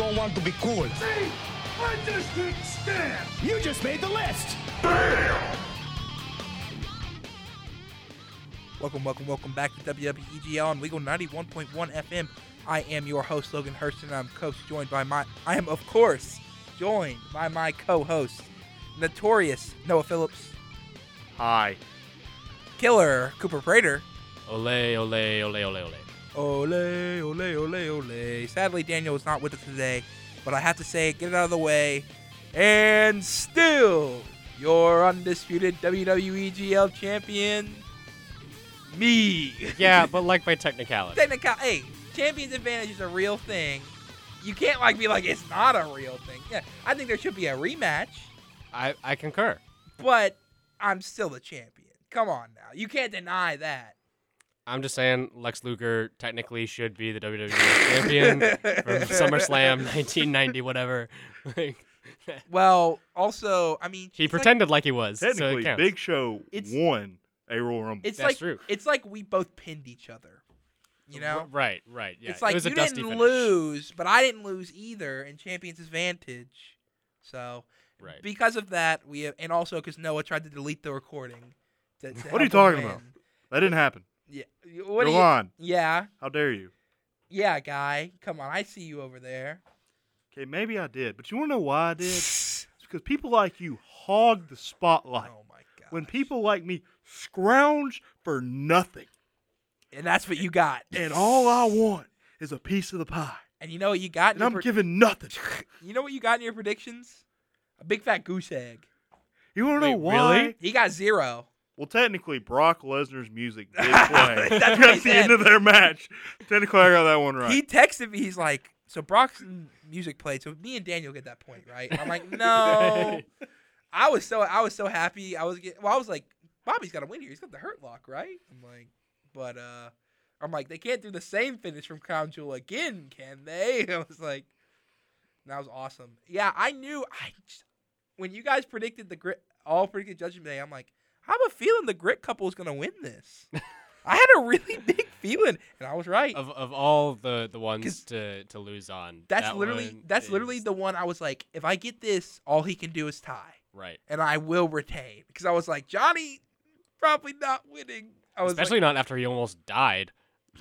don't want to be cool. See, I just didn't stand. You just made the list. Welcome, welcome, welcome back to WWEGL on Legal 91.1 FM. I am your host, Logan Hurston, and I'm coach joined by my, I am, of course, joined by my co host, notorious Noah Phillips, Hi. killer Cooper Prater, Ole, ole, ole, ole, ole. Ole, ole, ole, ole. Sadly, Daniel is not with us today, but I have to say, get it out of the way. And still, your undisputed WWEGL champion, me. Yeah, but like by technicality. technical hey champions advantage is a real thing you can't like be like it's not a real thing yeah i think there should be a rematch I, I concur. but i'm still the champion come on now you can't deny that I'm just saying Lex Luger technically should be the WWE champion from SummerSlam 1990, whatever. Well also i mean he it's like- pretended like, he was. Technically, counts. Big Show It's- won a Royal Rumble. it's That's like true. it's like we both pinned each other you know Right, right. Yeah. it's like it was you a dusty didn't finish. lose but i didn't lose either and champions advantage so Right. because of that we have, and also because noah tried to delete the recording to, to What are you help him talking about? that didn't happen. Yeah. What Go you, on. Yeah. How dare you? Yeah, guy. Come on. I see you over there. Okay, maybe I did, but you want to know why I did? It's because people like you hog the spotlight. Oh my god. when people like me scrounge for nothing, And that's what you got. and all I want is a piece of the pie, And you know what you got and I'm pre- giving nothing. You know what you got in your predictions? A big fat goose egg. You want to know why? really? He got zero. Well, technically, Brock Lesnar's music did play at the said. end of their match. Technically, I got that one right. He texted me. He's like, "So Brock's music played. So me and Daniel get that point, right?" I'm like, "No." I was so I was so happy. I was get, well. I was like, "Bobby's got to win here. He's got the hurt lock, right?" I'm like, but uh, I'm like, they can't do the same finish from Crown Jewel again, can they? I was like, that was awesome. Yeah, I knew. I just, when you guys predicted the grit, all predicted Judgment Day. I'm like, I have a feeling the Grit couple is gonna win this. I had a really big feeling, and I was right. Of, of all the, the 'Cause ones to, to lose on, That's that literally one that's literally the one I was like, if I get this, all he can do is tie, right. and I will retain because I was like, Johnny probably not winning. I was Especially not after he almost died.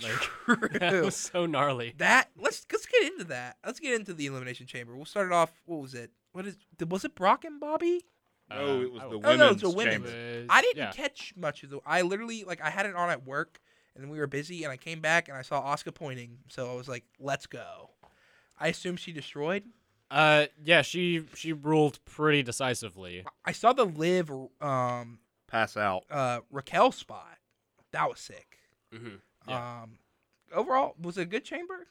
Like like, that was so gnarly. that. Let's let's get into that. Let's get into the elimination chamber. We'll start it off. What was it? What is? Was it Brock and Bobby? No, Uh, it was I the would- Oh, no, women's it's a women's. chamber. I didn't yeah. catch much of the. I literally like I had it on at work, and then we were busy, and I came back and I saw Asuka pointing, so I was like, let's go. I assume she destroyed. Uh, yeah, she she ruled pretty decisively. I saw the live um Pass out. uh Raquel spot. That was sick. Mm-hmm. Um, overall, was it a good chamber?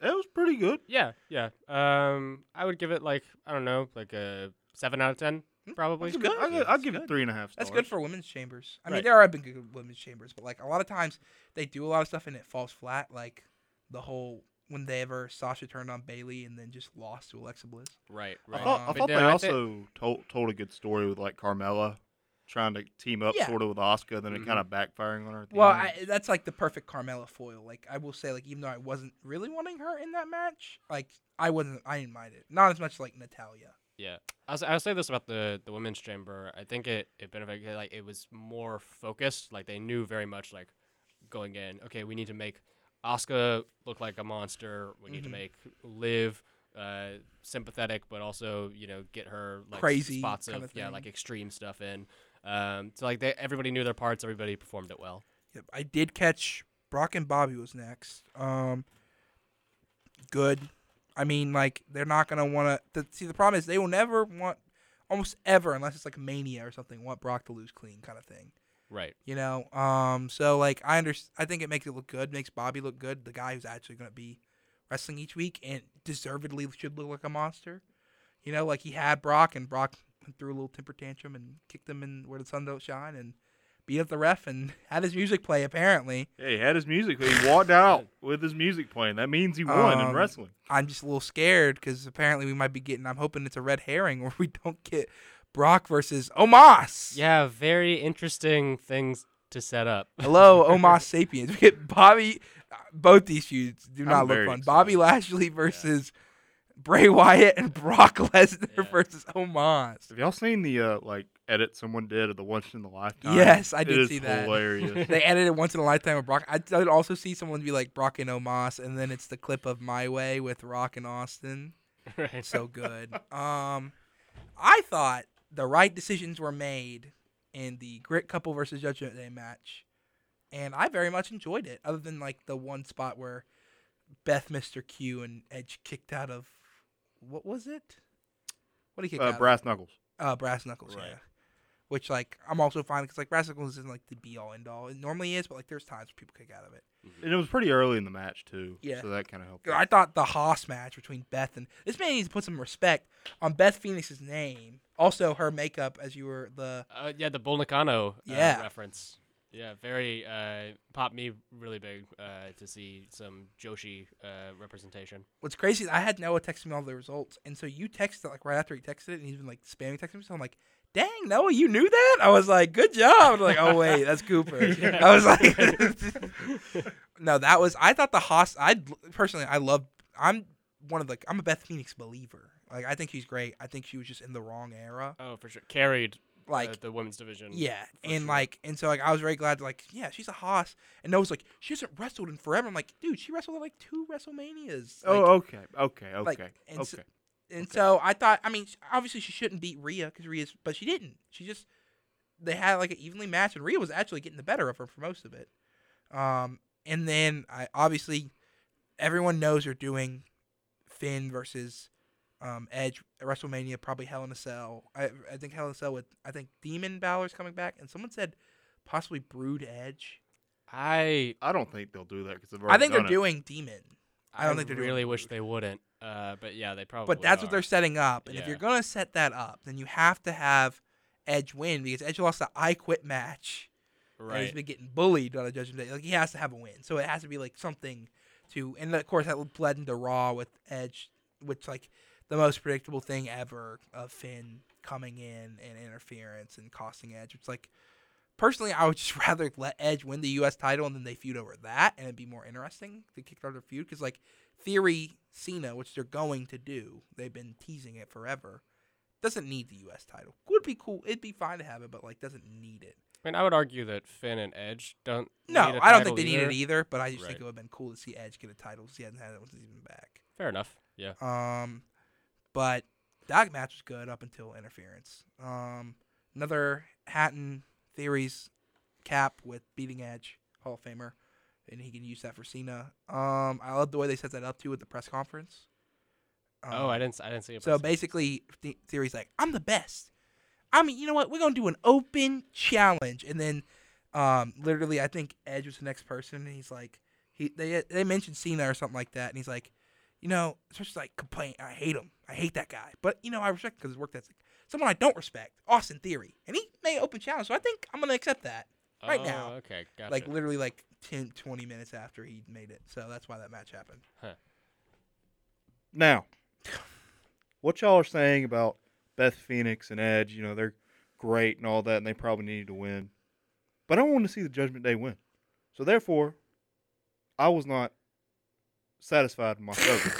It was pretty good. Yeah, yeah. Um, I would give it like I don't know, like a seven out of ten, probably. that's good. I'll, give- I'll give it three and a half stars. That's good for women's chambers. I mean, there have been good women's chambers, but like a lot of times they do a lot of stuff and it falls flat. Like the whole when they ever Sasha turned on Bayley and then just lost to Alexa Bliss. Right, I thought, I thought they I also told, told a good story with like Carmella trying to team up Yeah. sort of with Asuka, then Mhm. it kind of backfiring on her. Well. I, that's like the perfect Carmella foil. Like I will say, like even though I wasn't really wanting her in that match, like I wasn't, I didn't mind it. Not as much like Natalya. Yeah, I'll, I'll say this about the the women's chamber. I think it it benefited like it was more focused. Like they knew very much like going in. Okay, we need to make Asuka look like a monster. We need Mhm. to make Liv uh, sympathetic, but also you know get her like Crazy spots kinda of yeah like extreme stuff in. Um, so like they everybody knew their parts. Everybody performed it well. Yep, I did catch Brock and Bobby was next. Um, good. I mean, like they're not gonna want to see. The problem is they will never want, almost ever, unless it's like Mania or something, want Brock to lose clean, kind of thing. Right. You know. Um. So like I under, I think it makes it look good. Makes Bobby look good. The guy who's actually gonna be wrestling each week and deservedly should look like a monster. You know, like he had Brock and Brock threw a little temper tantrum and kicked him in where the sun don't shine and beat up the ref and had his music play. Apparently, Yeah, he had his music. He walked out with his music playing. That means he won in Um, wrestling. I'm just a little scared because apparently we might be getting. I'm hoping it's a red herring or we don't get Brock versus Omos. Yeah, very interesting things to set up. Hello, Omos Sapiens. We get Bobby. uh, Both these feuds do I'm not look fun. excited. Bobby Lashley versus Bray Wyatt and Brock Lesnar Yeah. versus Omos. Have y'all seen the uh, like edit someone did of the once in a lifetime? Yes, I It did is see that. Hilarious. they edited once in a lifetime of Brock. I did also see someone be like Brock and Omos, and then it's the clip of My Way with Rock and Austin. right. so good. Um, I thought the right decisions were made in the Grit Couple versus Judgment Day match, and I very much enjoyed it. Other than like the one spot where Beth, Mr. Q, and Edge kicked out of what was it? What did he kick uh, out? brass knuckles. Uh, brass knuckles. Right. Yeah. Which like I'm also fine because like brass knuckles isn't like the be all end all. It normally is, but like there's times where people kick out of it. And it was pretty early in the match too. Yeah. So that kind of helped. I thought the Haas match between Beth and this man needs to put some respect on Beth Phoenix's name. Also, her makeup, as you were the Uh, yeah, the Bull Nakano uh, Yeah. reference. Yeah, very uh, popped me really big uh, to see some Joshi uh, representation. what's crazy. is I had Noah text me all the results, and so you texted like right after he texted it, and he's been like spamming texting me. So I'm like, "Dang, Noah, you knew that?" I was like, "Good job." I was like, "Oh wait, that's Cooper." I was like, "No, that was." I thought the Haas. I personally, I love. I'm one of the. I'm a Beth Phoenix believer. Like I think she's great. I think she was just in the wrong era. Oh, for sure. Carried Like uh, the women's division. Yeah, and sure. like, and so like, I was very glad. To, like, yeah, she's a hoss, and Noah's like, she hasn't wrestled in forever. I'm like, dude, she wrestled at like two WrestleManias. Oh, okay, okay, okay, like, and okay. so- and so I thought, I mean, obviously she shouldn't beat Rhea because Rhea's, but she didn't. She just they had like an evenly match, and Rhea was actually getting the better of her for most of it. Um, and then I obviously everyone knows they're doing Finn versus um, Edge at WrestleMania, probably Hell in a Cell. I I think Hell in a Cell with I think Demon Balor's coming back, and someone said possibly Brood Edge. I I don't think they'll do that because I think they're doing Demon. I don't think they're doing really wish Brood. they wouldn't. Uh, but yeah, they probably. But that's what they're setting up. And if you're gonna set that up, then you have to have Edge win because Edge lost the I Quit match. And he's been getting bullied on a Judgment Day. Like he has to have a win, so it has to be like something to. And of course that bled into Raw with Edge, which like the most predictable thing ever of Finn coming in and interference and costing Edge. It's like personally, I would just rather let Edge win the U.S. title and then they feud over that, and it'd be more interesting to kickstart their feud because like Theory Cena, which they're going to do, they've been teasing it forever. Doesn't need the U.S. title. Would be cool. It'd be fine to have it, but like doesn't need it. I mean, I would argue that Finn and Edge don't. No, I don't think they need it either. But I just Right. think it would have been cool to see Edge get a title. He hasn't had it since he's been back. Fair enough. Yeah. Um, but that match was good up until interference. Um, another Hatton theories cap with beating Edge, Hall of Famer, and he can use that for Cena. Um, I love the way they set that up too with the press conference. oh, I Um, didn't. I didn't see it. So basically, theory's like, I'm the best. I mean, you know what? We're gonna do an open challenge, and then, um, literally, I think Edge was the next person, and he's like, he they they mentioned Cena or something like that, and he's like, you know, it's just like complain. I hate him. I hate that guy, but you know, I respect because his work ethic. Someone I don't respect, Austin Theory, and he made open challenge, so I think I'm gonna accept that. right oh, now. Okay, gotcha. Like literally, like 10, 20 minutes after he made it, so that's why that match happened. Now, what y'all are saying about Beth Phoenix and Edge, you know, they're great and all that, and they probably needed to win. But I want to see the Judgment Day win. So therefore, I was not satisfied with my service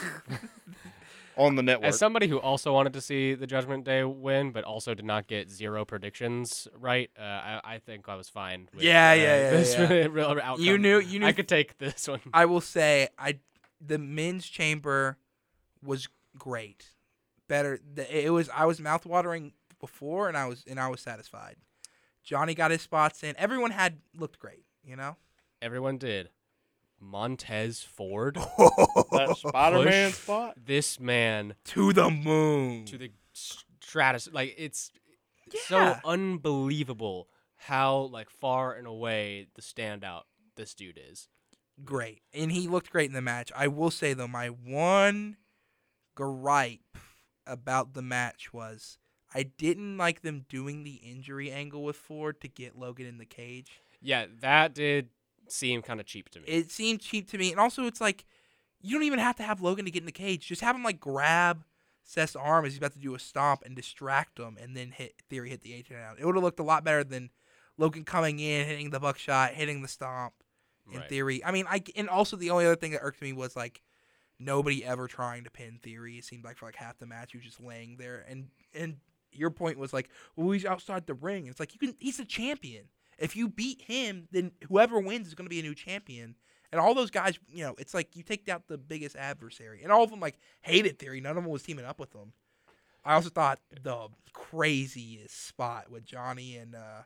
on the network. As somebody who also wanted to see the Judgment Day win, but also did not get zero predictions right, uh, I, I think I was fine. With, Yeah, uh, yeah, yeah, This yeah. real outcome. You knew- you knew- I could take this one. I will say I the men's chamber was great. Better it was I was mouthwatering before and I was and I was satisfied. Johnny got his spots in. Everyone had looked great, you know? Everyone did. Montez Ford. that Spider-Man Push. spot. this man to the moon. to the stratus. Like it's Yeah. so unbelievable how like far and away the standout this dude is. great. And he looked great in the match. I will say though, my one gripe about the match was I didn't like them doing the injury angle with Ford to get Logan in the cage. Yeah, that did seem kind of cheap to me. It seemed cheap to me, and also it's like you don't even have to have Logan to get in the cage. Just have him like grab Seth's arm as he's about to do a stomp and distract him, and then hit Theory hit the eight out. It would have looked a lot better than Logan coming in, hitting the buckshot, hitting the stomp. In Right. theory, I mean, I and also the only other thing that irked me was like nobody ever trying to pin Theory. It seemed like for like half the match he was just laying there, and and your point was like, well, he's outside the ring. It's like you can, he's the champion. If you beat him, then whoever wins is going to be a new champion. And all those guys, you know, it's like you take out the biggest adversary, and all of them like hated Theory. None of them was teaming up with them. I also thought the craziest spot with Johnny and uh,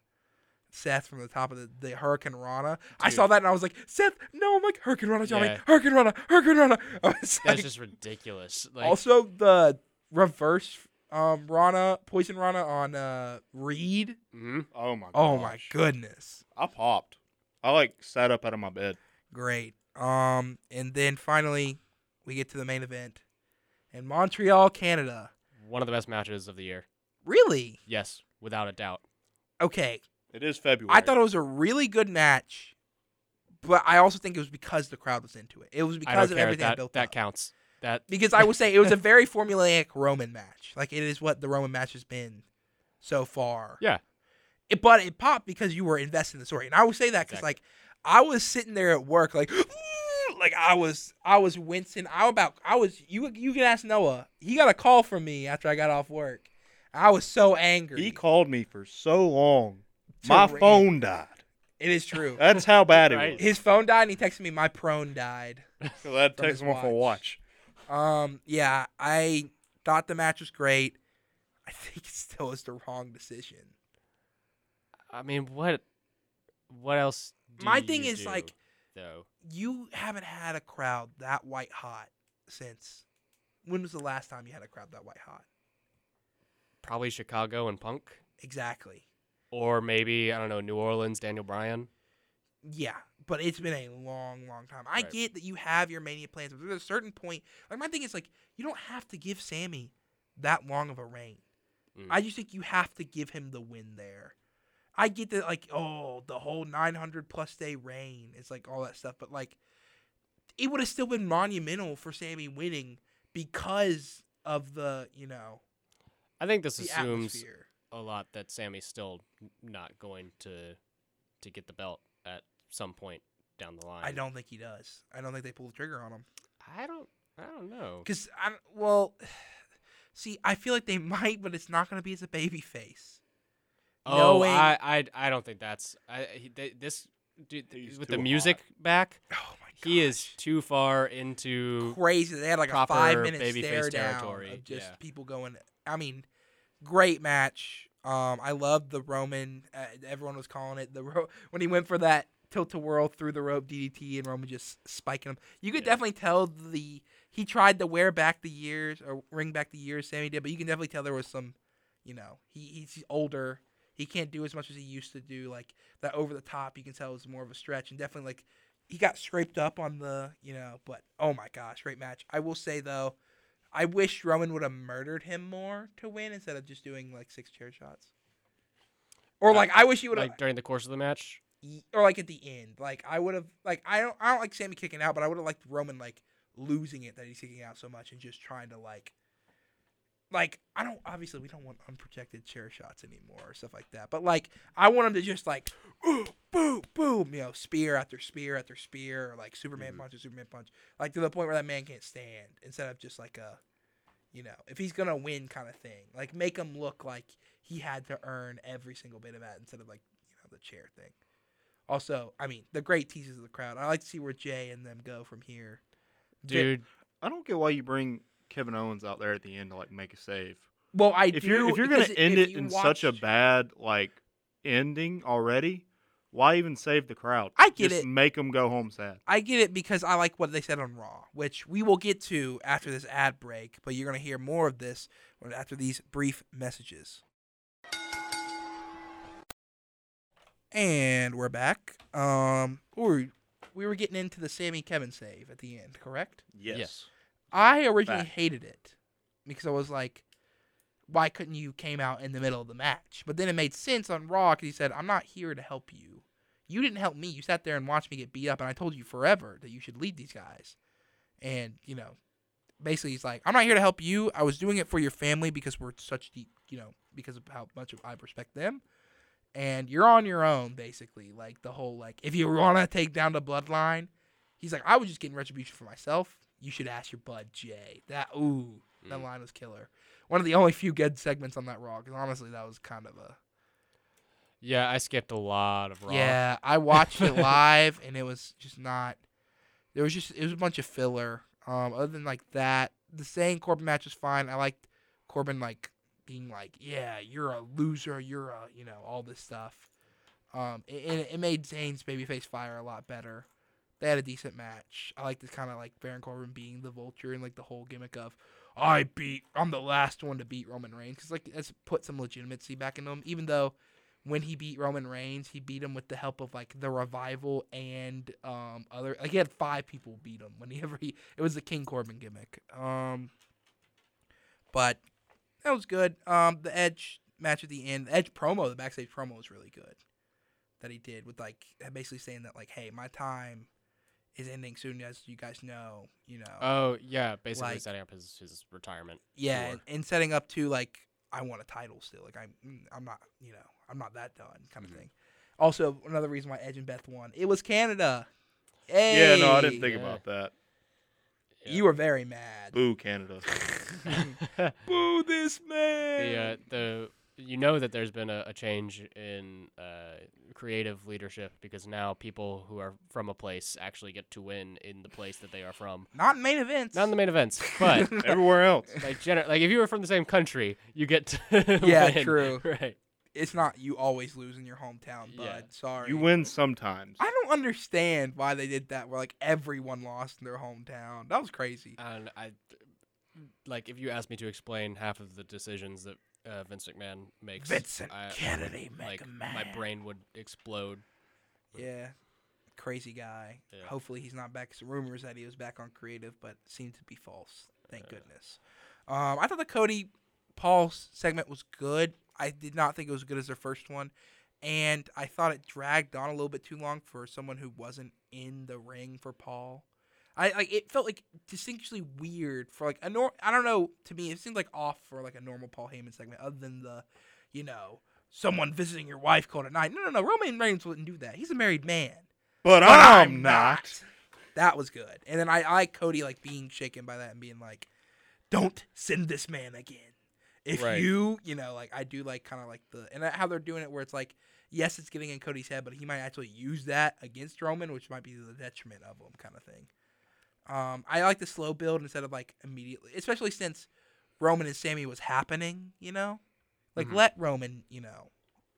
Seth from the top of the, the hurricanrana. I saw that and I was like, Seth, no, I'm like hurricanrana, Johnny, Yeah. hurricanrana, Hurricane Rana. That's like, just ridiculous. Like, also the reverse um, Rana, Poison Rana on uh, Reed. mhm. Oh my. Oh my goodness. I popped. I like sat up out of my bed. Great. Um, and then finally, we get to the main event in Montreal, Canada. one of the best matches of the year. Really? Yes, without a doubt. Okay. It is February. I thought it was a really good match, but I also think it was because the crowd was into it. It was I because don't of care. everything I That built that up. counts. That Because I would say it was a very formulaic Roman match. Like it is what the Roman match has been so far. yeah. It, but it popped because you were invested in the story, and I would say that because Exactly. like I was sitting there at work, like like I was I was wincing. I about I was you you can ask Noah. He got a call from me after I got off work. I was so angry. He called me for so long. To My rant. phone died. it is true. That's how bad it Right. was. His phone died, and he texted me my prone died. So that From takes his him off a watch. Um, yeah, I thought the match was great. I think it still is the wrong decision. I mean, what what else? Do My thing is do, like though. you haven't had a crowd that white hot since when was the last time you had a crowd that white hot? Probably Chicago and Punk, Exactly. or maybe I don't know New Orleans, Daniel Bryan. Yeah, but it's been a long, long time. I Right. get that you have your mania plans, but there's a certain point. Like my thing is like you don't have to give Sami that long of a reign. Mm. I just think you have to give him the win there. I get that like oh the whole 900 plus day reign is like all that stuff, but like it would have still been monumental for Sami winning because of the you know I think this the assumes atmosphere. a lot that Sami's still not going to to get the belt at some point down the line. I don't think he does. I don't think they pull the trigger on him. I don't. I don't know. Because I well, see, I feel like they might, but it's not going to be as a baby face. Oh, knowing- I, I, I don't think that's. I he, they, this dude He's with the music back. Oh my god, He is too far into. crazy. They had like a five minute babyface stare down territory, of just yeah. people going. I mean, great match. Um, I loved the Roman. Uh, everyone was calling it the ro- when he went for that tilt to whirl through the rope DDT and Roman just spiking him. You could Yeah. definitely tell the he tried to wear back the years or ring back the years Sami did, but you can definitely tell there was some, you know, he he's older. He can't do as much as he used to do. Like that over the top, you can tell it was more of a stretch and definitely like he got scraped up on the, you know, but oh my gosh, great match. I will say though, I wish Roman would have murdered him more to win instead of just doing like six chair shots. Or uh, like I wish he would have like during the course of the match. Or like at the end. Like I would have like I don't I don't like Sami kicking out, but I would have liked Roman like losing it that he's kicking out so much and just trying to like like I don't obviously we don't want unprotected chair shots anymore or stuff like that. But like I want him to just like ooh, boom boom, you know, spear after spear after spear or like Superman mm-hmm. punch or Superman punch. Like to the point where that man can't stand instead of just like a you know, if he's gonna win kind of thing. Like make him look like he had to earn every single bit of that instead of like, you know, the chair thing. Also, I mean, the great teases of the crowd. I like to see where Jey and them go from here. Vi- Dude, I don't get why you bring Kevin Owens out there at the end to like make a save. well, I If do. you're if you're gonna end it you in such a bad like ending already, why even save the crowd? I get Just it. Make them go home sad. I get it because I like what they said on Raw, which we will get to after this ad break. But you're gonna hear more of this after these brief messages. And we're back. Um, we we were getting into the Sami Kevin save at the end, correct? Yes. Yes. I originally Fact. hated it because I was like, why couldn't you came out in the middle of the match? But then it made sense on Raw because he said, I'm not here to help you. You didn't help me. You sat there and watched me get beat up, and I told you forever that you should lead these guys. And, you know, basically he's like, I'm not here to help you. I was doing it for your family because we're such deep, you know, because of how much I respect them. And you're on your own, basically. Like the whole like, if you want to take down the bloodline, he's like, I was just getting retribution for myself. You should ask your bud Jey. That ooh, that line was killer. One of the only few good segments on that Raw. Because honestly, that was kind of a Yeah, I skipped a lot of Raw. yeah. I watched it live, and it was just not. There was just it was a bunch of filler. Um, other than like that, the Zayn Corbin match was fine. I liked Corbin like being like, yeah, you're a loser, you're a you know all this stuff. Um, it, it made Zayn's babyface fire a lot better. They had a decent match. I like this kind of like Baron Corbin being the Vulture and like the whole gimmick of I beat I'm the last one to beat Roman Reigns because like that's put some legitimacy back into him. Even though when he beat Roman Reigns, he beat him with the help of like the revival and um other like he had five people beat him whenever he it was the King Corbin gimmick. Um but that was good. Um the Edge match at the end, the Edge promo, the backstage promo was really good. That he did with like basically saying that like, hey, my time is ending soon as you guys know, you know. Oh yeah, basically Like- setting up his, his retirement. Yeah, and, and setting up to like I want a title still. Like I'm mm, I'm not you know I'm not that done kind of thing. Also, another reason why Edge and Beth won. It was Canada. Hey, Yeah, no, I didn't think Yeah. about that. You were very mad. Boo, Canada. Boo this man. the uh, the you know that there's been a, a change in uh, creative leadership because now people who are from a place actually get to win in the place that they are from. Not in main events. Not in the main events, but Everywhere else. like gener- like if you were from the same country, you get to Yeah, win. true. Right. it's not you always lose in your hometown, bud. Yeah. Sorry. You win sometimes. I don't understand why they did that. Where like everyone lost in their hometown. That was crazy. And I like if you asked me to explain half of the decisions that uh, Vince McMahon makes, Vincent I, Kennedy like McMahon. my brain would explode. Yeah. Crazy guy. Yeah. Hopefully he's not back. 'cause rumors that he was back on creative, but seemed to be false. Thank goodness. Um, I thought the Cody Paul segment was good. I did not think it was as good as their first one, and I thought it dragged on a little bit too long for someone who wasn't in the ring for Paul. I like it felt like distinctly weird for like a nor I don't know to me it seemed like off for like a normal Paul Heyman segment other than the you know someone visiting your wife cold at night. No, no, no. Roman Reigns wouldn't do that. He's a married man. but, But I'm, not. That was good. And then I, I like Cody like being shaken by that and being like, "Don't send this man again." If Right. you, you know, like I do like kind of like the and how they're doing it where it's like, yes, it's getting in Cody's head, but he might actually use that against Roman, which might be the detriment of him, kind of thing. Um, I like the slow build instead of like immediately, especially since Roman and Sami was happening. You know, like Mhm. let Roman, you know,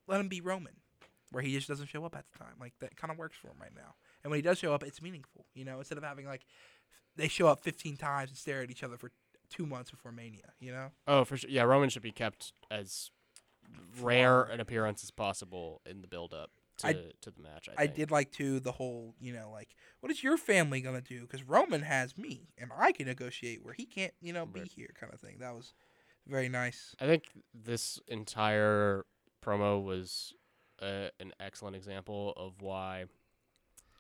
let him be Roman, where he just doesn't show up at the time. Like that kind of works for him right now. And when he does show up, it's meaningful. You know, instead of having like they show up 15 times and stare at each other for two months before Mania. You know, Oh, for sure. Yeah, Roman should be kept as rare an appearance as possible in the build up to, I- to the match. I, I think. did like too the whole, you know, like what is your family gonna do? Because Roman has me, and I can negotiate where he can't, you know, be Right. here, kind of thing. That was very nice. I think this entire promo was uh, an excellent example of why,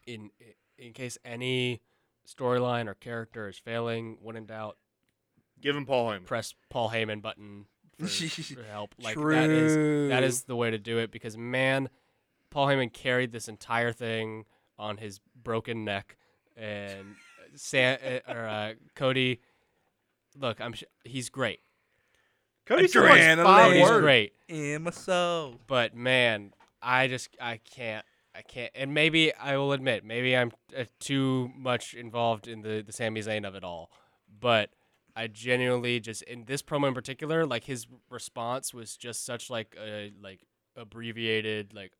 in in case any storyline or character is failing, when in doubt, Give him Paul Heyman. press Paul Heyman button for, for help. Like that is that True. is the way to do it because man, Paul Heyman carried this entire thing on his broken neck, and Sam uh, or uh, Cody. Look, I'm sh- he's great. Cody Adrenaline. said like five Cody's words. great, Emma so. but man, I just I can't. I can't, and maybe I will admit, maybe I'm uh, too much involved in the the Sami Zayn of it all. But I genuinely just in this promo in particular, like his response was just such like a like abbreviated like,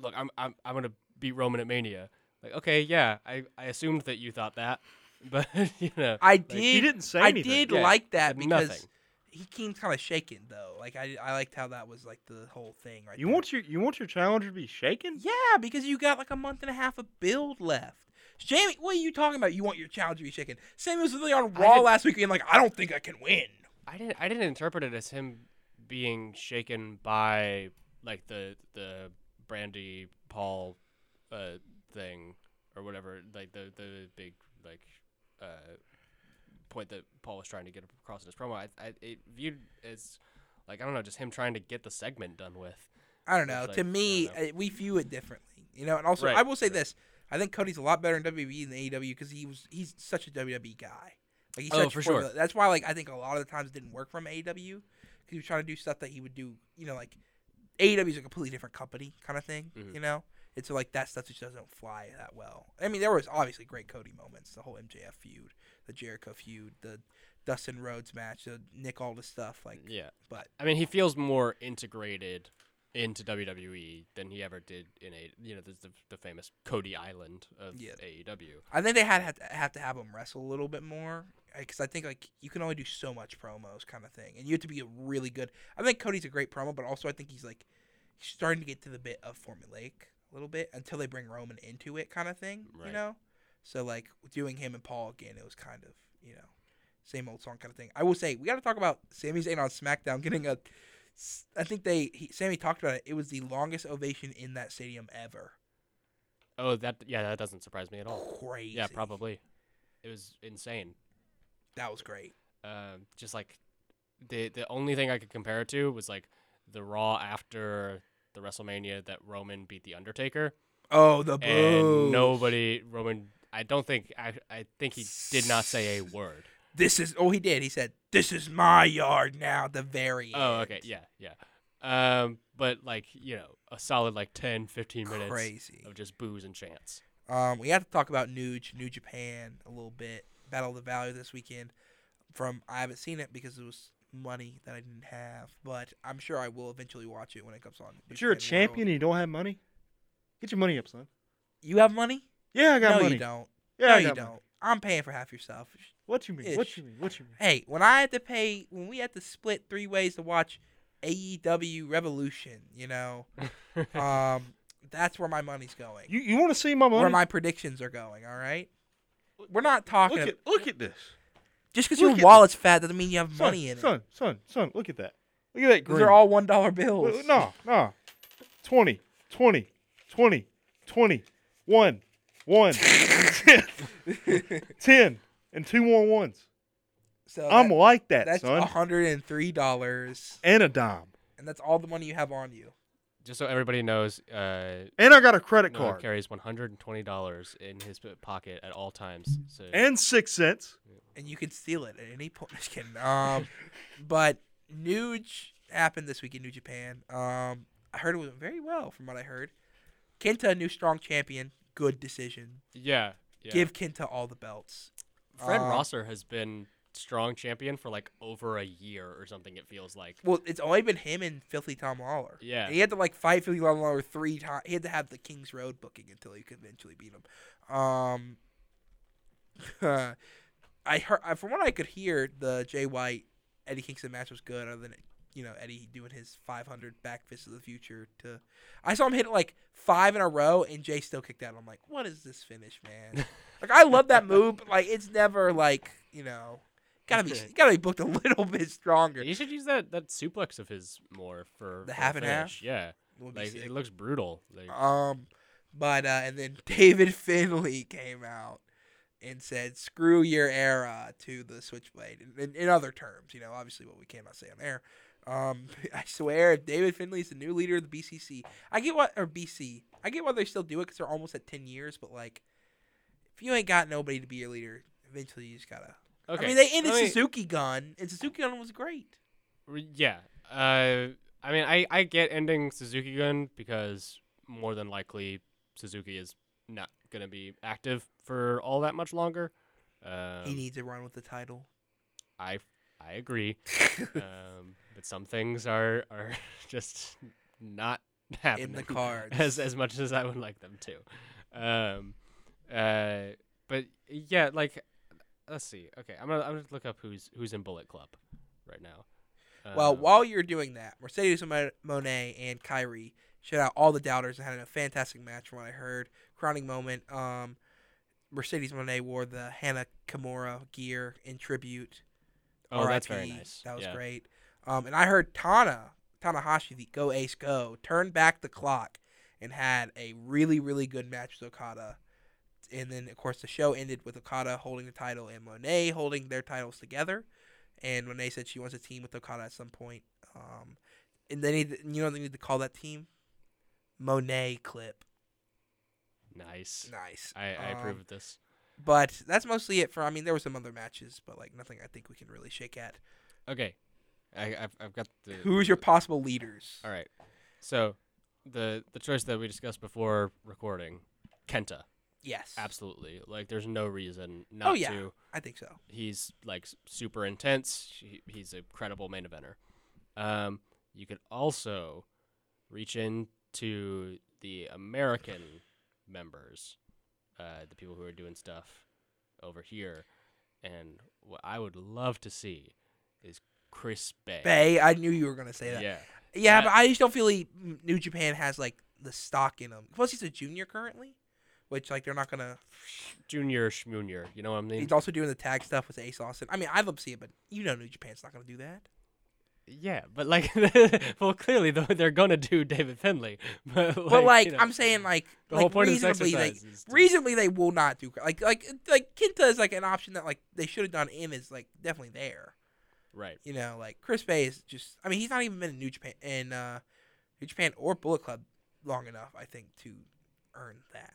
look, I'm I'm I'm gonna beat Roman at Mania. Like, okay, yeah, I I assumed that you thought that, but you know, I like, did. he didn't say I anything. did Yeah, like that because nothing. he came kind of shaken though. Like I, I liked how that was like the whole thing. Right. You there. want your you want your challenger to be shaken? Yeah, because you got like a month and a half of build left. Jamie, what are you talking about? You want your challenger to be shaken? Sami was literally on Raw last week being like, I don't think I can win. I didn't I didn't interpret it as him being shaken by like the the Brandy Paul uh, thing or whatever, like the the big like uh, point that Paul was trying to get across in his promo. I, I it viewed as like I don't know, just him trying to get the segment done with. I don't know. It's to me, know. uh, we view it differently. You know, and also Right, I will say right. this: I think Cody's a lot better in WWE than AEW because he was he's such a WWE guy. Like he's Oh, such for sure. That's why like I think a lot of the times it didn't work from AEW because he was trying to do stuff that he would do. You know, like AEW is a completely different company kind of thing. Mhm. You know, it's so, like that stuff just doesn't fly that well. I mean, there was obviously great Cody moments, the whole MJF feud, the Jericho feud, the Dustin Rhodes match, the Nick all the stuff. Like, Yeah, but I mean, he feels more integrated into WWE than he ever did in a you know the the famous Cody Island of Yeah. AEW. I think they had have to have to have him wrestle a little bit more because I think like you can only do so much promos kind of thing, and you have to be a really good. I think Cody's a great promo, but also I think he's like he's starting to get to the bit of formulaic a little bit until they bring Roman into it, kind of thing. You know, so like doing him and Paul again, it was kind of you know same old song kind of thing. I will say we got to talk about Sami Zayn on SmackDown getting a. I think they he, Sami talked about it. It was the longest ovation in that stadium ever. Oh, that yeah, that doesn't surprise me at all. Crazy. Yeah, probably. It was insane. That was great. Um, just like the the only thing I could compare it to was like the Raw after the WrestleMania that Roman beat the Undertaker, Oh, the and nobody Roman. I don't think I I think he did not say a word. This is oh he did. He said, "This is my yard now." The very Oh, end. okay, yeah, yeah. Um, but like you know, a solid like 10, 15 minutes crazy. of just booze and chants. Um, we have to talk about New Japan a little bit. Battle of the Valley this weekend. From I haven't seen it because it was money that I didn't have, but I'm sure I will eventually watch it when it comes on. But you're a champion and you don't have money? Get your money up, son. You have money? Yeah, I got no, money. No, you don't. Yeah, no, I you don't. I'm paying for half your stuff. What you mean? What you mean? What you mean? Hey, when I had to pay, when we had to split three ways to watch AEW Revolution, you know, um, that's where my money's going. You you want to see my money? where my predictions are going. All right, we're not talking. look at look at this. just because your wallet's fat doesn't mean you have Son, money in it. Son, son, son, look at that. Look at that green. are all one dollar bills. No, no. 20, 20, 20, 20, 1, 1, 10, 10, and two more ones. So I'm that- like that, that's son. hundred and three dollars, And a dime. and that's all the money you have on you. Just so everybody knows, uh, And I got a credit Noah card. carries one hundred and twenty dollars in his pocket at all times. So And six cents. and you can steal it at any point. Just kidding. Um, but Nuge happened this week in New Japan. Um, I heard it went very well from what I heard. Kenta, new strong champion. Good decision. yeah, yeah. Give Kenta all the belts. Fred uh, Rosser has been strong champion for like over a year or something. It feels like. Well, it's only been him and Filthy Tom Lawler. Yeah. And he had to like fight Filthy Tom Lawler three times. He had to have the King's Road booking until he could eventually beat him. Um, I heard from what I could hear, the Jay White Eddie Kingston match was good. Other than you know Eddie doing his 500 back fist of the future to, I saw him hit like five in a row, and Jay still kicked out. I'm like, what is this finish, man? like I love that move, but like it's never like you know. Gotta be, gotta be booked a little bit stronger. You should use that that suplex of his more for The for half and half? Yeah, like sick. it looks brutal. Like, Um, but uh, and then David Finlay came out and said, "Screw your era" to the Switchblade. In, in, in other terms, you know, obviously what we cannot say on air. Um, I swear, if David Finlay is the new leader of the BCC, I get what or BC. I get why they still do it because they're almost at ten years. But like, if you ain't got nobody to be your leader, eventually you just gotta. Okay. I mean, they ended me- Suzuki Gun, and Suzuki Gun was great. Yeah. Uh, I mean, I, I get ending Suzuki Gun because more than likely Suzuki is not going to be active for all that much longer. Um, he needs a run with the title. I, I agree. um, but some things are, are just not happening In the cards. as, as much as I would like them to. Um, uh, but yeah, like, let's see. Okay, I'm gonna I'm gonna look up who's who's in Bullet Club right now. Well, Um, while you're doing that, Mercedes Mo- Moné and Kairi shut out all the doubters and had a fantastic match from what I heard. Crowning moment. Um, Mercedes Moné wore the Hana Kimura gear in tribute. oh, that's very nice. That was yeah. great. Um, and I heard Tana Tanahashi, the Go Ace Go, turned back the clock and had a really really good match with Okada. And then of course the show ended with Okada holding the title and Moné holding their titles together. And Moné said she wants a team with Okada at some point. Um, and they need you know what they need to call that team Monet Clip. Nice. Nice. I, I Um, approve of this. But that's mostly it for. I mean, there were some other matches, but like nothing I think we can really shake at. Okay. I, I've, I've got the. Who's your possible leaders? All right. So, the the choice that we discussed before recording, Kenta, Yes. absolutely. Like, there's no reason not Oh, yeah. to. I think so. He's like super intense. He, he's a credible main eventer. Um, you could also reach into the American members, uh, the people who are doing stuff over here, and what I would love to see is Chris Bey. Bey. I knew you were gonna say that. Yeah. Yeah, That- but I just don't feel he, New Japan has like the stock in him. Plus, he's a junior currently, which like they're not gonna. Junior Schmunier. You know what I mean? He's also doing the tag stuff with Ace Austin. I mean, I'd love to see it, but you know, New Japan's not gonna do that. Yeah, but like, well, clearly though they're gonna do David Finlay. But like, but like, you know, I'm saying, like, the like whole point of this reasonably, they, is to- reasonably they will not do like like like Kenta is like an option that like they should have done in is like definitely there. right. You know, like Chris Bey is just. I mean, he's not even been in New Japan in uh, New Japan or Bullet Club long enough, I think, to earn that.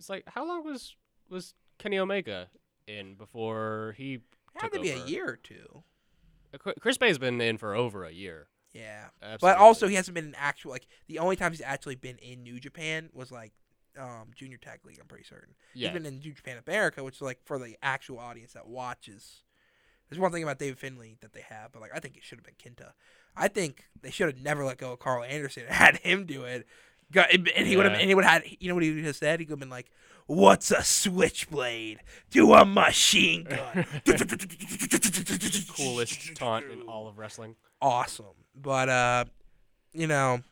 It's like, how long was was Kenny Omega in before he? It had to be a year or two. Uh, Chris Bey's been in for over a year. Yeah, Absolutely. but also he hasn't been in actual like the only time he's actually been in New Japan was like um, Junior Tag League. I'm pretty certain. yeah, He's been in New Japan America, which is like for the actual audience that watches. There's one thing about David Finlay that they have, but like I think it should have been Kenta. I think they should have never let go of Carl Anderson and had him do it. Go- And he would have, and he would have you know what he would have said? He would have been like, "What's a switchblade to a machine gun?" coolest taunt in all of wrestling. awesome. But uh, you know,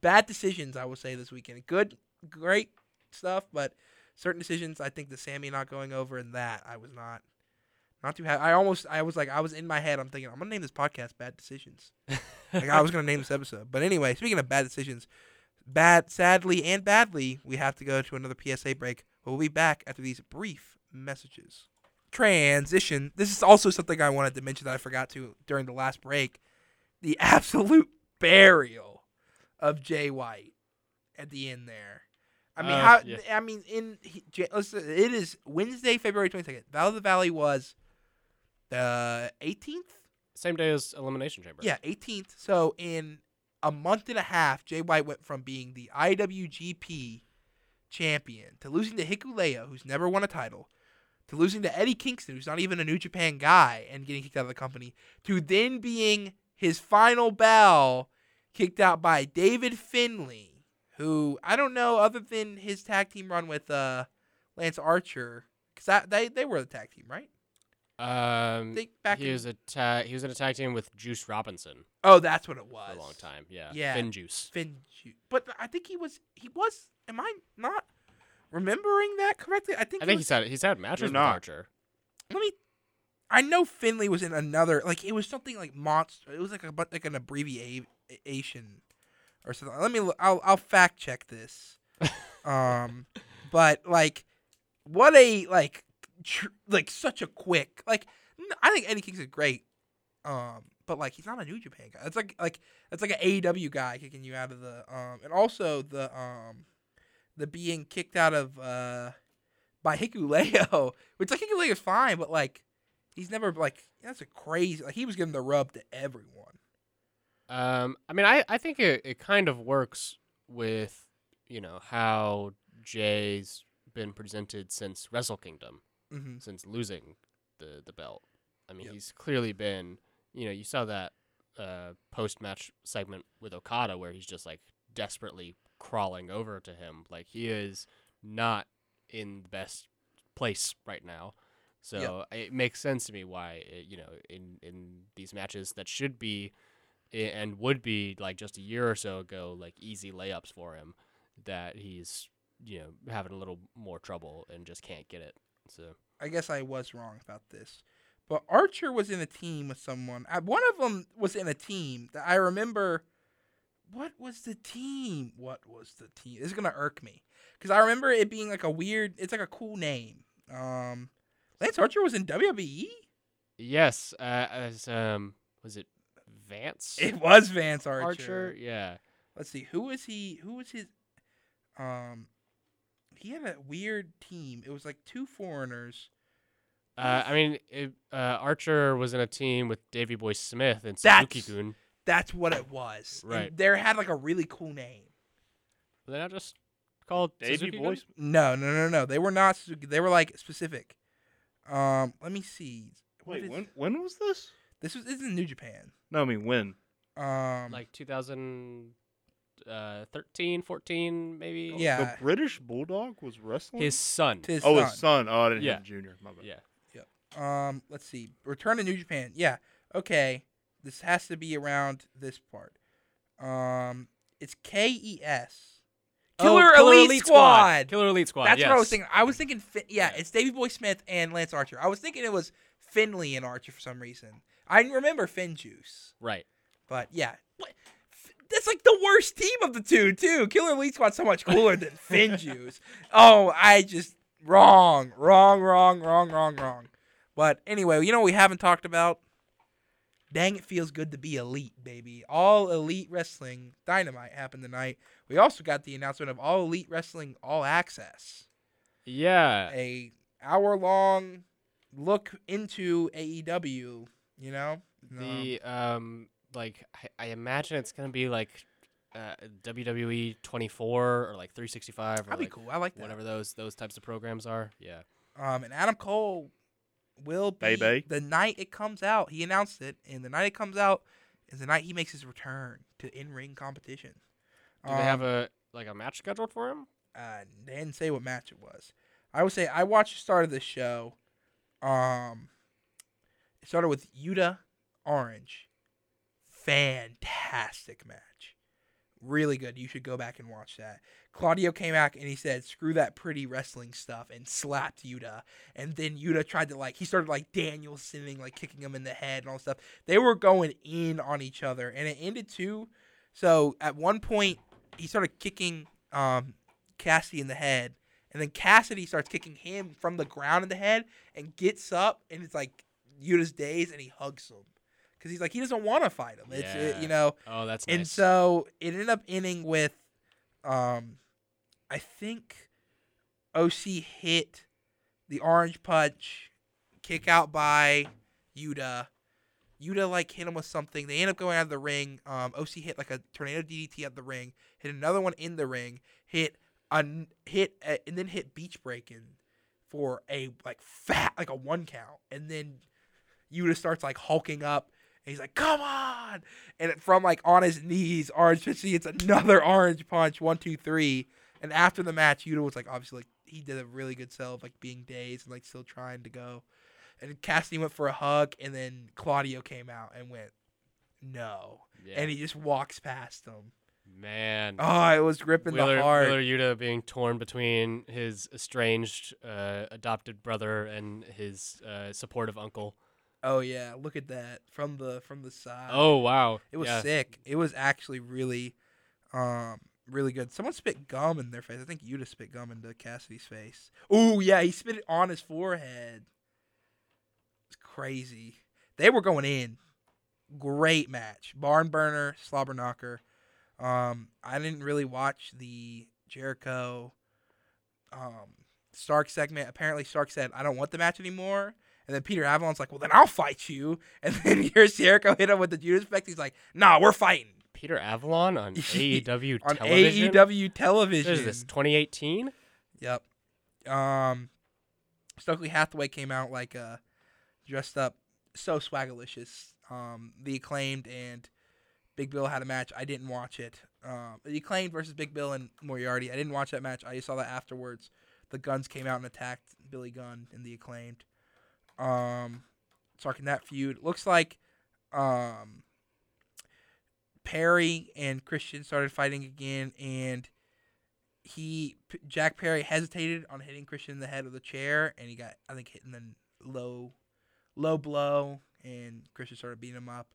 bad decisions I will say this weekend. Good, great stuff, but certain decisions I think the Sami not going over and that I was not not too happy. I almost I was like I was in my head. I'm thinking I'm gonna name this podcast "Bad Decisions." like I was gonna name this episode. But anyway, speaking of bad decisions, bad sadly and badly, we have to go to another PSA break. But we'll be back after these brief messages. Transition. This is also something I wanted to mention that I forgot to during the last break. The absolute burial of Jay White at the end there. I mean, Uh, how? yeah. I mean, in he, Jay, listen, it is Wednesday, February twenty second. Battle of the Valley was the eighteenth. Same day as Elimination Chamber. Yeah, 18th. So in a month and a half, Jay White went from being the IWGP champion to losing to Hikuleo, who's never won a title, to losing to Eddie Kingston, who's not even a New Japan guy and getting kicked out of the company, to then being his final bell kicked out by David Finlay, who I don't know other than his tag team run with uh, Lance Archer, because they they were the tag team, right? Um, Think back he in- was a ta- he was in a tag team with Juice Robinson Oh, that's what it was. for a long time. Yeah. Yeah. FinJuice. Finn Ju- But I think he was he was am I not remembering that correctly? I think I he think was, he's had he's had matches with not. Archer. let me I know Finlay was in another like it was something like monster. It was like a but like an abbreviation or something. Let me l- I'll I'll fact check this. um but like what a like tr- like such a quick like I think Eddie Kingston's great. Um but like he's not a New Japan guy. It's like like it's like an AEW guy kicking you out of the um and also the um the being kicked out of uh by Hikuleo, which like Hikuleo is fine, but like he's never like that's a crazy like he was giving the rub to everyone. Um, I mean, I, I think it, it kind of works with, you know, how Jay's been presented since Wrestle Kingdom, Mm-hmm. since losing the, the belt. I mean, Yep. he's clearly been, you know, you saw that uh, post match segment with Okada where he's just like desperately crawling over to him. Like, he is not in the best place right now. So it makes sense to me why, uh, you know, in, in these matches that should be and would be like just a year or so ago, like easy layups for him, that he's you know having a little more trouble and just can't get it. So I guess I was wrong about this. But Archer was in a team with someone. I, one of them was in a team that I remember. What was the team? What was the team? This is gonna irk me because I remember it being like a weird. It's like a cool name. Um, Lance Archer was in? WWE. Yes, uh, as um, was it Vance It was Vance Archer. Archer? Yeah. Let's see. Who was he? Who was his? Um, he had a weird team. It was like two foreigners. Uh, I mean, it, uh, Archer was in a team with Davey Boy Smith and That's- Suzuki-gun. That's what it was. And Right. There had like a really cool name. Were they not just called Davy Suzuki-gun? Boy. No, no, no, no. They were not. Suzuki. They were like specific. Um, let me see. What Wait, is- when when was this? This was this is in New Japan. No, I mean when. Um, Like 2013, 14, maybe. Yeah. The British Bulldog was wrestling. His son. his oh, son. his son. Oh, I didn't Yeah. have Junior. My bad. Yeah. Um, let's see. Return to New Japan. Yeah. Okay. This has to be around this part. Um, it's K E S. Killer, Oh, Elite, Squad. Killer Elite Squad. That's what I was thinking. I was thinking. Fin- yeah, Yeah. it's Davey Boy Smith and Lance Archer. I was thinking it was Finlay and Archer for some reason. I remember FinJuice, Right. but yeah. What? That's like the worst team of the two, too. Killer Elite Squad's so much cooler than FinJuice. Oh, I just wrong, wrong, wrong, wrong, wrong, wrong. But anyway, you know what we haven't talked about? Dang, it feels good to be elite, baby. All Elite Wrestling Dynamite happened tonight. We also got the announcement of All Elite Wrestling All Access, Yeah. a hour long look into AEW. You know, Um, The um like I, I imagine it's gonna be like uh, WWE 24 or like 365 or that'd be like cool. I like that. whatever those those types of programs are. Yeah. Um, and Adam Cole will be Baby. the night it comes out. He announced it, and the night it comes out is the night he makes his return to in ring competition. Do they have Um, a like a match scheduled for him? uh, they didn't say what match it was. I would say I watched the start of this show. Um, it started with Yuta Orange. Fantastic match. Really good. You should go back and watch that. Claudio came back and he said, "Screw that pretty wrestling stuff," and slapped Yuta. And then Yuta tried to like he started like Daniel sinning, like kicking him in the head and all stuff. They were going in on each other, and it ended too. So at one point, he started kicking um, Cassidy in the head, and then Cassidy starts kicking him from the ground in the head and gets up, and it's like Yuta's days, and he hugs him because he's like he doesn't want to fight him. It's it, you know, Oh, that's and nice. so it ended up ending with, um, I think OC hit the orange punch, kick out by Yuta. Yuta like hit him with something. They end up going out of the ring. Um, OC hit like a tornado DDT out the ring. Hit another one in the ring. Hit a hit a, and then hit beach breaking for a like fat like a one count. And then Yuta starts like hulking up. And he's like, "Come on!" And from like on his knees, Orange Fishy it's another orange punch. One, two, three. And after the match, Yuta was like, obviously, like he did a really good sell of like being dazed and like still trying to go. And Cassidy went for a hug, and then Claudio came out and went, "No," yeah. and he just walks past him. Man. Oh, it was gripping Wheeler, the heart. Wheeler Yuta being torn between his estranged uh, adopted brother and his uh, supportive uncle. Oh yeah, look at that from the from the side. Oh wow, It was yeah. sick. It was actually really, um, really good. Someone spit gum in their face. I think you just spit gum into Cassidy's face. Oh yeah, he spit it on his forehead. It's crazy. They were going in. Great match. Barn burner, slobber knocker. Um, I didn't really watch the Jericho um Stark segment. Apparently Stark said, I don't want the match anymore. And then Peter Avalon's like, Well then I'll fight you. And then here's Jericho hit him with the Judas effect. He's like, Nah, we're fighting. Peter Avalon on AEW on television. AEW television. What is this? 2018? Yep. Um, Stokely Hathaway came out like uh, dressed up so swagalicious. Um, the acclaimed and Big Bill had a match. I didn't watch it. Um, the acclaimed versus Big Bill and Moriarty. I didn't watch that match. I just saw that afterwards. The Gunns came out and attacked Billy Gunn and the acclaimed. Um, talking that feud. Looks like um, Perry and Christian started fighting again, and he P- Jack Perry hesitated on hitting Christian in the head of the chair, and he got I think hit in the low low blow, and Christian started beating him up.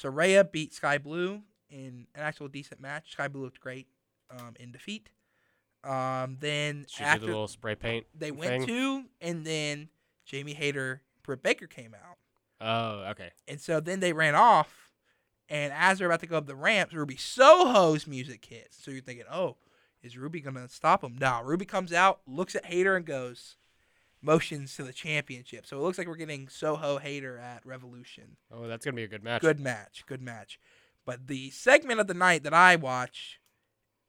Saraya beat Skye Blue in an actual decent match. Skye Blue looked great um, in defeat. Um, then She did after the little spray paint. they went to, and then Jamie Hayter, Britt Baker came out. Oh, okay. And so then they ran off, and as they're about to go up the ramps, Ruby Soho's music hits. So you're thinking, oh, is Ruby gonna stop him? No, Ruby comes out, looks at Hayter, and goes, motions to the championship. So it looks like we're getting Soho Hayter at Revolution. Oh, that's gonna be a good match. Good match, good match. But the segment of the night that I watch,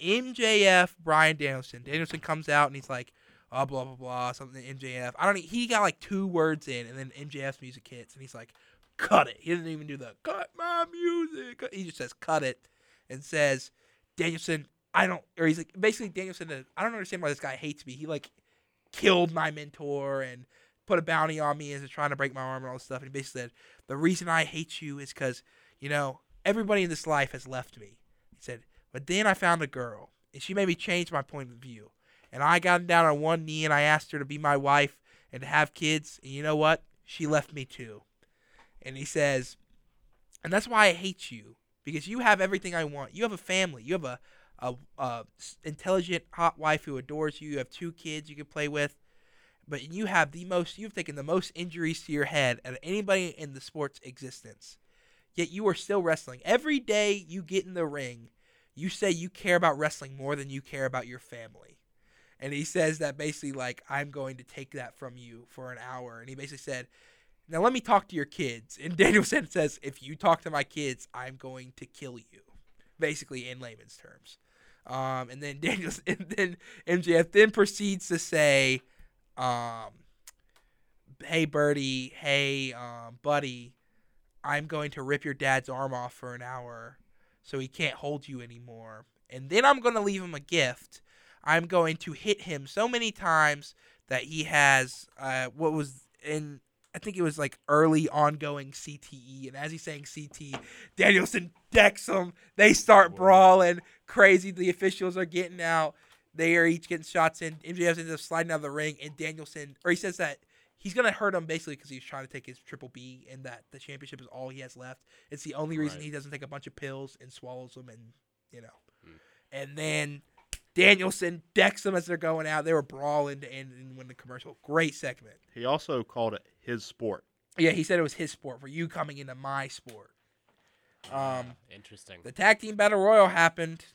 MJF Bryan Danielson. Danielson comes out and he's like, oh blah blah blah something MJF. I don't. He got like two words in, and then MJF's music hits, and he's like, cut it. He doesn't even do the cut my music. He just says cut it, and says Danielson. I don't. Or he's like basically Danielson. uh, I don't understand why this guy hates me. He like killed my mentor and put a bounty on me he's trying to break my arm and all this stuff. And he basically said the reason I hate you is because you know everybody in this life has left me. He said, but then I found a girl, and she made me change my point of view. And I got down on one knee and I asked her to be my wife and to have kids. And you know what? She left me too. And he says, and that's why I hate you because you have everything I want. You have a family. You have a, a, a intelligent, hot wife who adores you. You have two kids you can play with. But you have the most. You've taken the most injuries to your head out of anybody in the sport's existence. Yet you are still wrestling. Every day you get in the ring, you say you care about wrestling more than you care about your family. And he says that basically, like, I'm going to take that from you for an hour. And he basically said, Now let me talk to your kids. And Danielson says, If you talk to my kids, I'm going to kill you. Basically, in layman's terms. Um, and then Daniels, and then MJF then proceeds to say, um, "Hey, Birdie, hey, um, buddy, I'm going to rip your dad's arm off for an hour, so he can't hold you anymore. And then I'm going to leave him a gift. I'm going to hit him so many times that he has uh, what was in." I think it was like early ongoing CTE, and as he's saying CT, Danielson decks him. They start brawling, crazy. The officials are getting out. They are each getting shots in. MJF ends up sliding out of the ring, and Danielson, or he says that he's gonna hurt him basically because he's trying to take his triple B, and that the championship is all he has left. It's the only reason Right. he doesn't take a bunch of pills and swallows them, and you know. And then Danielson decks them as they're going out. They were brawling to end and win the commercial. Great segment. He also called it his sport. Yeah, he said it was his sport for you coming into my sport. Um, Interesting. the tag team battle royal happened.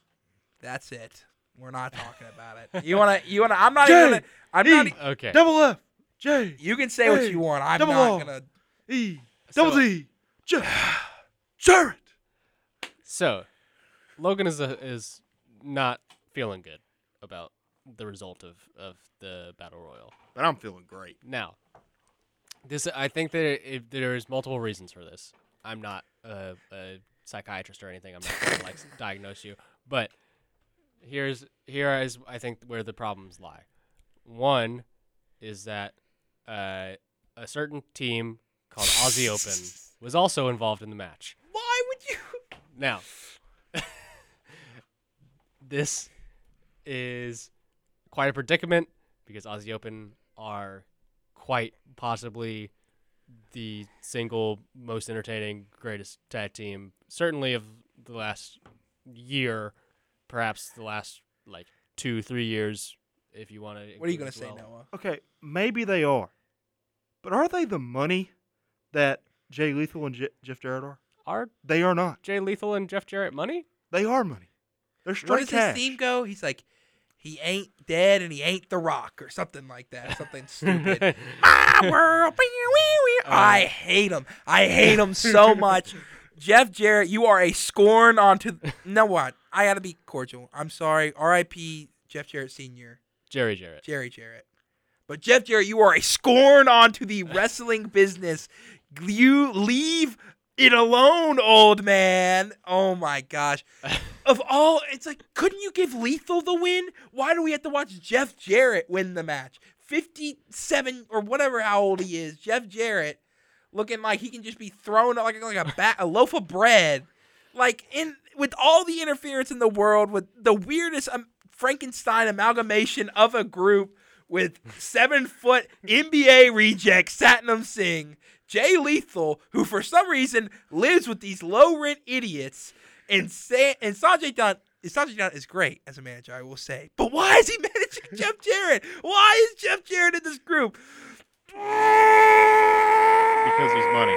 That's it. We're not talking about it. You wanna? You wanna? I'm not Jay, even. Gonna, I'm not. E, e- Okay. Double F, J, You can say what you want. I'm double not O. gonna. E, So- double Z, J, Jarrett. So, Logan is a, is not feeling good about the result of, of the battle royal. But I'm feeling great. Now, this I think that it, it, there's multiple reasons for this. I'm not a, a psychiatrist or anything. I'm not going to like diagnose you, but here's here is I think where the problems lie. One is that uh, a certain team called Aussie Open was also involved in the match. Why would you? Now, this is quite a predicament because Aussie Open are quite possibly the single most entertaining, greatest tag team, certainly of the last year, perhaps the last like two, three years, if you want to. What are you gonna say, Noah? Okay, maybe they are. But are they the money that Jay Lethal and J- Jeff Jarrett are? Are They are not. Jay Lethal and Jeff Jarrett money? They are money. They're What does cash. his theme go? He's like, he ain't dead and he ain't the Rock or something like that. Something stupid. Ah, My world. wee, wee, wee. Uh. I hate him. I hate him so much. Jeff Jarrett, you are a scorn onto. No what? I gotta be cordial. I'm sorry. R.I.P. Jeff Jarrett Senior. Jerry Jarrett. Jerry Jarrett. But Jeff Jarrett, you are a scorn onto the wrestling business. You leave it alone, old man. Oh my gosh. Of all, it's like, couldn't you give Lethal the win? Why do we have to watch Jeff Jarrett win the match? 57 or whatever how old he is. Jeff Jarrett looking like he can just be thrown like, like a, bat, a loaf of bread. Like, in with all the interference in the world, with the weirdest um, Frankenstein amalgamation of a group with seven foot NBA reject Satnam Singh Jay Lethal, who for some reason lives with these low rent idiots, and Sa- and Sanjay Dutt. Sanjay Dutt is great as a manager, I will say. But why is he managing Jeff Jarrett? Why is Jeff Jarrett in this group? Because he's money.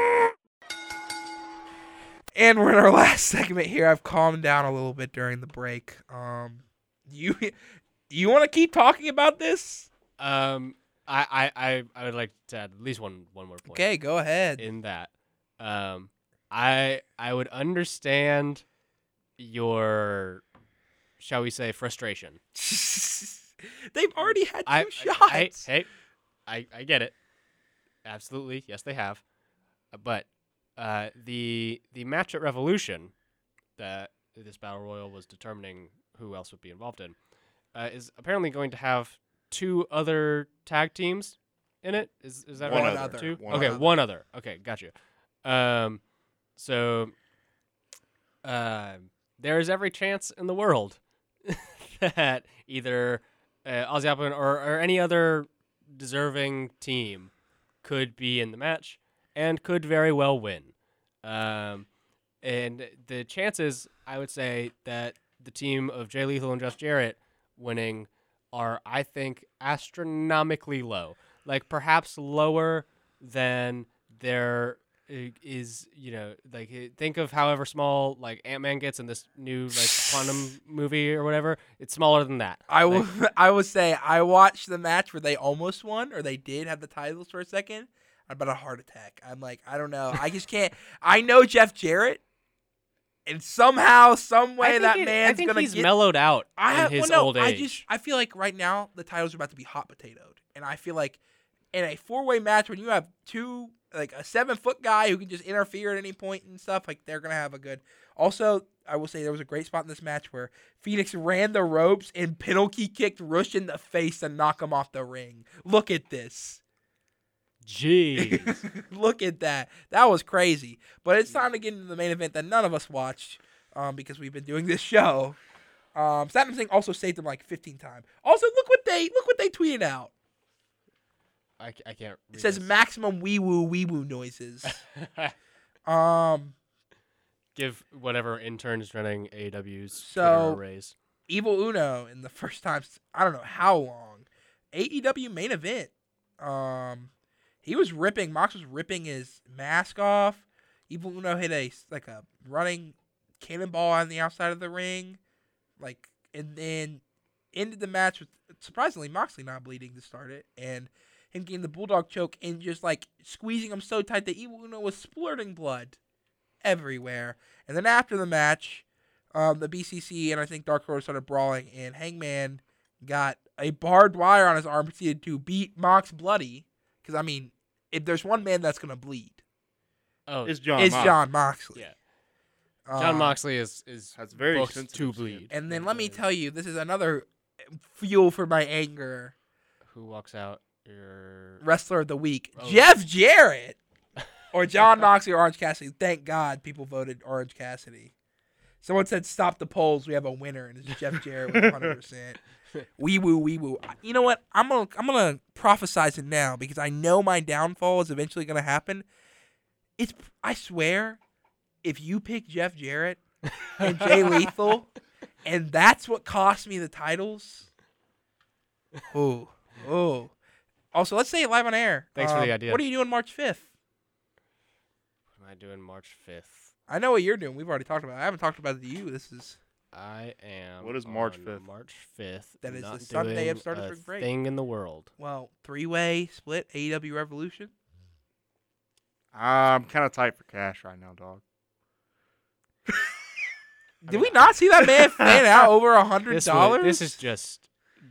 And we're in our last segment here. I've calmed down a little bit during the break. Um, you you want to keep talking about this? Um, I, I, I, I would like to add at least one one more point. Okay, go ahead. In that, um, I I would understand your, shall we say, frustration. They've already had two I, shots. I, I, hey, I, I get it. Absolutely, yes, they have. Uh, But uh, the the match at Revolution that this battle royal was determining who else would be involved in uh, is apparently going to have two other tag teams in it. Is is that One right? other. Two? One okay, other. one other. Okay, got you. Um, so uh, there is every chance in the world that either uh, Aussie or, or any other deserving team could be in the match and could very well win. Um, and the chances, I would say, that the team of Jay Lethal and Jeff Jarrett winning are, I think, astronomically low. Like perhaps lower than there is, you know, like think of however small like Ant Man gets in this new like quantum movie or whatever. It's smaller than that. I will. Like, I will say I watched the match where they almost won, or they did have the titles for a second. About a heart attack. I'm like, I don't know. I just can't. I know Jeff Jarrett, and somehow, some way, that it- man's I think gonna he's get. mellowed out I in have, his well, no, old age. I just I feel like right now the titles are about to be hot potatoed, and I feel like in a four way match when you have two like a seven foot guy who can just interfere at any point and stuff, like they're gonna have a good. Also, I will say there was a great spot in this match where Phoenix ran the ropes and penalty kicked Rush in the face to knock him off the ring. Look at this. Jeez. Look at that. That was crazy. But it's time to get into the main event that none of us watched um, because we've been doing this show. Um, Satnam Singh also saved them like 15 times. Also, look what they look what they tweeted out. I, I can't. It says this. maximum wee woo wee woo noises. um, Give whatever intern is running AW's So- raise. Evil Uno in the first time I don't know how long AEW main event. Um, he was ripping. Mox was ripping his mask off. Evil Uno hit a like a running cannonball on the outside of the ring, like and then ended the match with surprisingly Moxley not bleeding to start it and him getting the bulldog choke and just like squeezing him so tight that Evil Uno was splurting blood everywhere. And then after the match, um, the BCC and I think Dark Order started brawling, and Hangman got a barbed wire on his arm proceeded to beat Mox bloody. Because I mean, if there's one man that's gonna bleed, Oh, It's John. it's Mox. John Moxley. yeah. John Um, Moxley is is Has very booked sensitive to skin. bleed. And then let me tell you, this is another fuel for my anger. Who walks out? Your Wrestler of the week, Oh. Jeff Jarrett, or John Moxley or Orange Cassidy. Thank God people voted Orange Cassidy. Someone said stop the polls. We have a winner, and it's Jeff Jarrett with 100. percent Wee woo, wee woo. You know what? I'm gonna I'm gonna prophesize it now because I know my downfall is eventually gonna happen. It's I swear, if you pick Jeff Jarrett and Jay Lethal, and that's what cost me the titles. Oh, oh. Also, let's say it live on air. Thanks for the Um, idea. What are you doing March 5th? What am I doing March fifth? I know what you're doing. We've already talked about. it. I haven't talked about it to you. This is I am. What is March on 5th? March fifth. That is not the Sunday of doing Stardust Spring Break. Thing in the world. well three way split AEW Revolution. I'm kind of tight for cash right now, dog. Did we not see that man fan out over a hundred This, dollars? this is just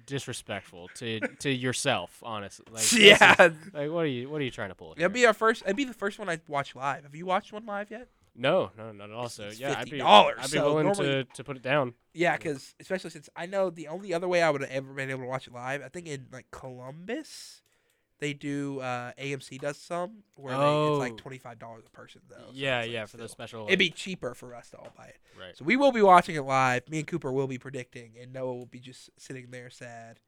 disrespectful to to yourself, honestly. Like, this is- yeah. like what are you what are you trying to pull? It'd be our first. It'd be the first one I watch live. Have you watched one live yet? No, no, not at all. So It's yeah, I'd be $50, I'd be so willing normally- to, to put it down. Yeah, because especially since I know the only other way I would have ever been able to watch it live, I think in like Columbus, they do uh, AMC does some where they, it's like Oh. twenty five dollars a person though. so yeah, like, yeah, for the special. It'd be cheaper for us to all buy it. right. So we will be watching it live. Me and Cooper will be predicting, and Noah will be just sitting there sad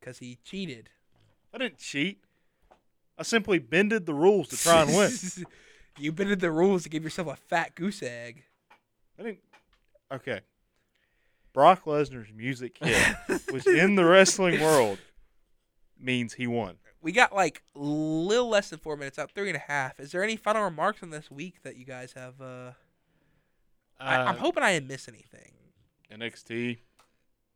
because he cheated. I didn't cheat. I simply bended the rules to try and win. you bended the rules to give yourself a fat goose egg. I didn't. Okay. Brock Lesnar's music hit, which in the wrestling world means he won. We got like a little less than four minutes out, three and a half. Is there any final remarks on this week that you guys have? Uh, I, I'm Uh, hoping I didn't miss anything. NXT.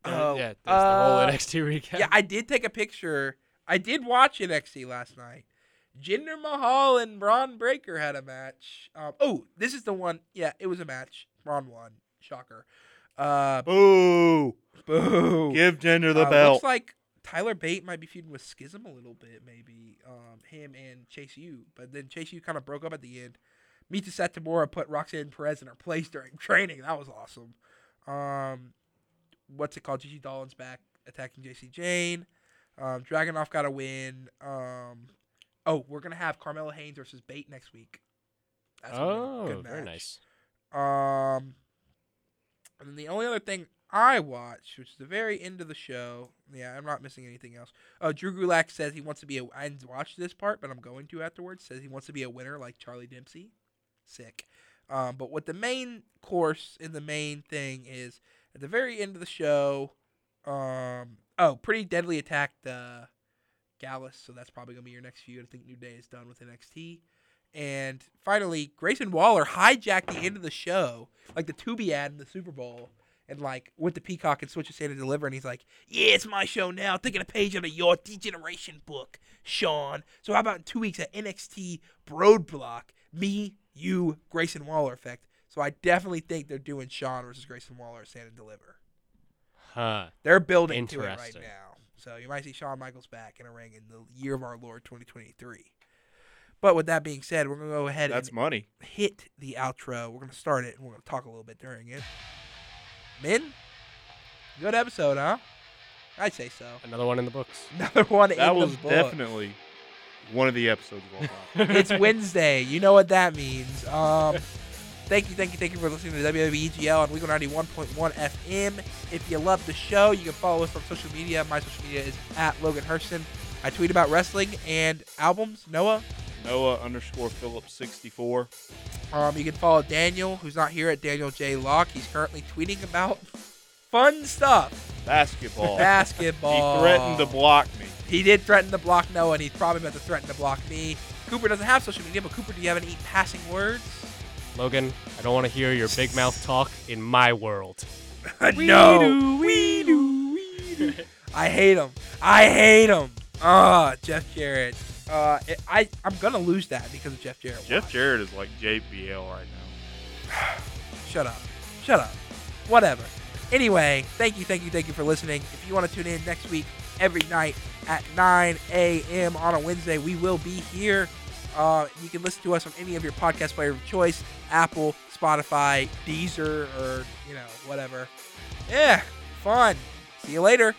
uh, Oh, yeah, there's the whole uh, NXT recap. Yeah, I did take a picture. I did watch NXT last night. Jinder Mahal and Bron Breakker had a match. Um, oh, this is the one. Yeah, it was a match. Braun won. Shocker. Uh, Boo! boo. Give Jinder the Uh, belt. Looks like Tyler Bate might be feuding with Schism a little bit, maybe. Um, him and Chase U, but then Chase U kind of broke up at the end. Meiko Satomura put Roxanne Perez in her place during training. That was awesome. Um, what's it called? Gigi Dolin's back attacking Jacy Jayne. Um, Dragunov got a win. Um, oh, we're gonna have Carmelo Hayes versus Bate next week. That's oh, good very nice. Um, and then the only other thing I watched, which is the very end of the show. Yeah, I'm not missing anything else. Oh, Drew Gulak says he wants to be a. I didn't watch this part, but I'm going to afterwards. Says he wants to be a winner like Charlie Dempsey. Sick. Um, but what the main course in the main thing is at the very end of the show. Um, oh, pretty deadly attacked uh, Gallus, so that's probably gonna be your next feud. I think New Day is done with NXT. And finally, Grayson Waller hijacked the end of the show, like the Tubi ad in the Super Bowl, and like went to Peacock and switched to Stand & Deliver, and he's like, "Yeah, it's my show now. Taking a page out of your degeneration book, Shawn. So how about in two weeks at NXT Roadblock, me, you, Grayson Waller effect. So I definitely think they're doing Shawn versus Grayson Waller at Stand & Deliver. Huh. They're building to it right now. So you might see Shawn Michaels back in a ring in the year of our Lord 2023. But with that being said, we're gonna go ahead That's and money. hit the outro. We're gonna start it and we're gonna talk a little bit during it. Min, good episode, huh? I'd say so. Another one in the books. Another one That in was the book. definitely one of the episodes of all time. it's Wednesday. You know what that means. Um, thank you, thank you, thank you for listening to WWE EGL on Legal 91.1 FM. If you love the show, you can follow us on social media. My social media is at Logan Hurston. I tweet about wrestling and albums. Noah. Noah underscore Phillips 64. Um, you can follow Daniel, who's not here at Daniel J. Locke. He's currently tweeting about fun stuff. Basketball. Basketball. He threatened to block me. He did threaten to block Noah, and he's probably about to threaten to block me. Cooper doesn't have social media, but Cooper, do you have any passing words? Logan, I don't want to hear your big mouth talk in my world. no. We do. We do. I hate him. I hate him. Ah, Jeff Jarrett. Uh, it, I I'm gonna lose that because of Jeff Jarrett. Jeff Jarrett is like JBL right now. Shut up. Shut up. Whatever. Anyway, thank you, thank you, thank you for listening. If you want to tune in next week, every night at 9 a.m. on a Wednesday, we will be here. Uh, you can listen to us on any of your podcast player of choice Apple, Spotify, Deezer, or, you know, whatever. Yeah, fun. See you later.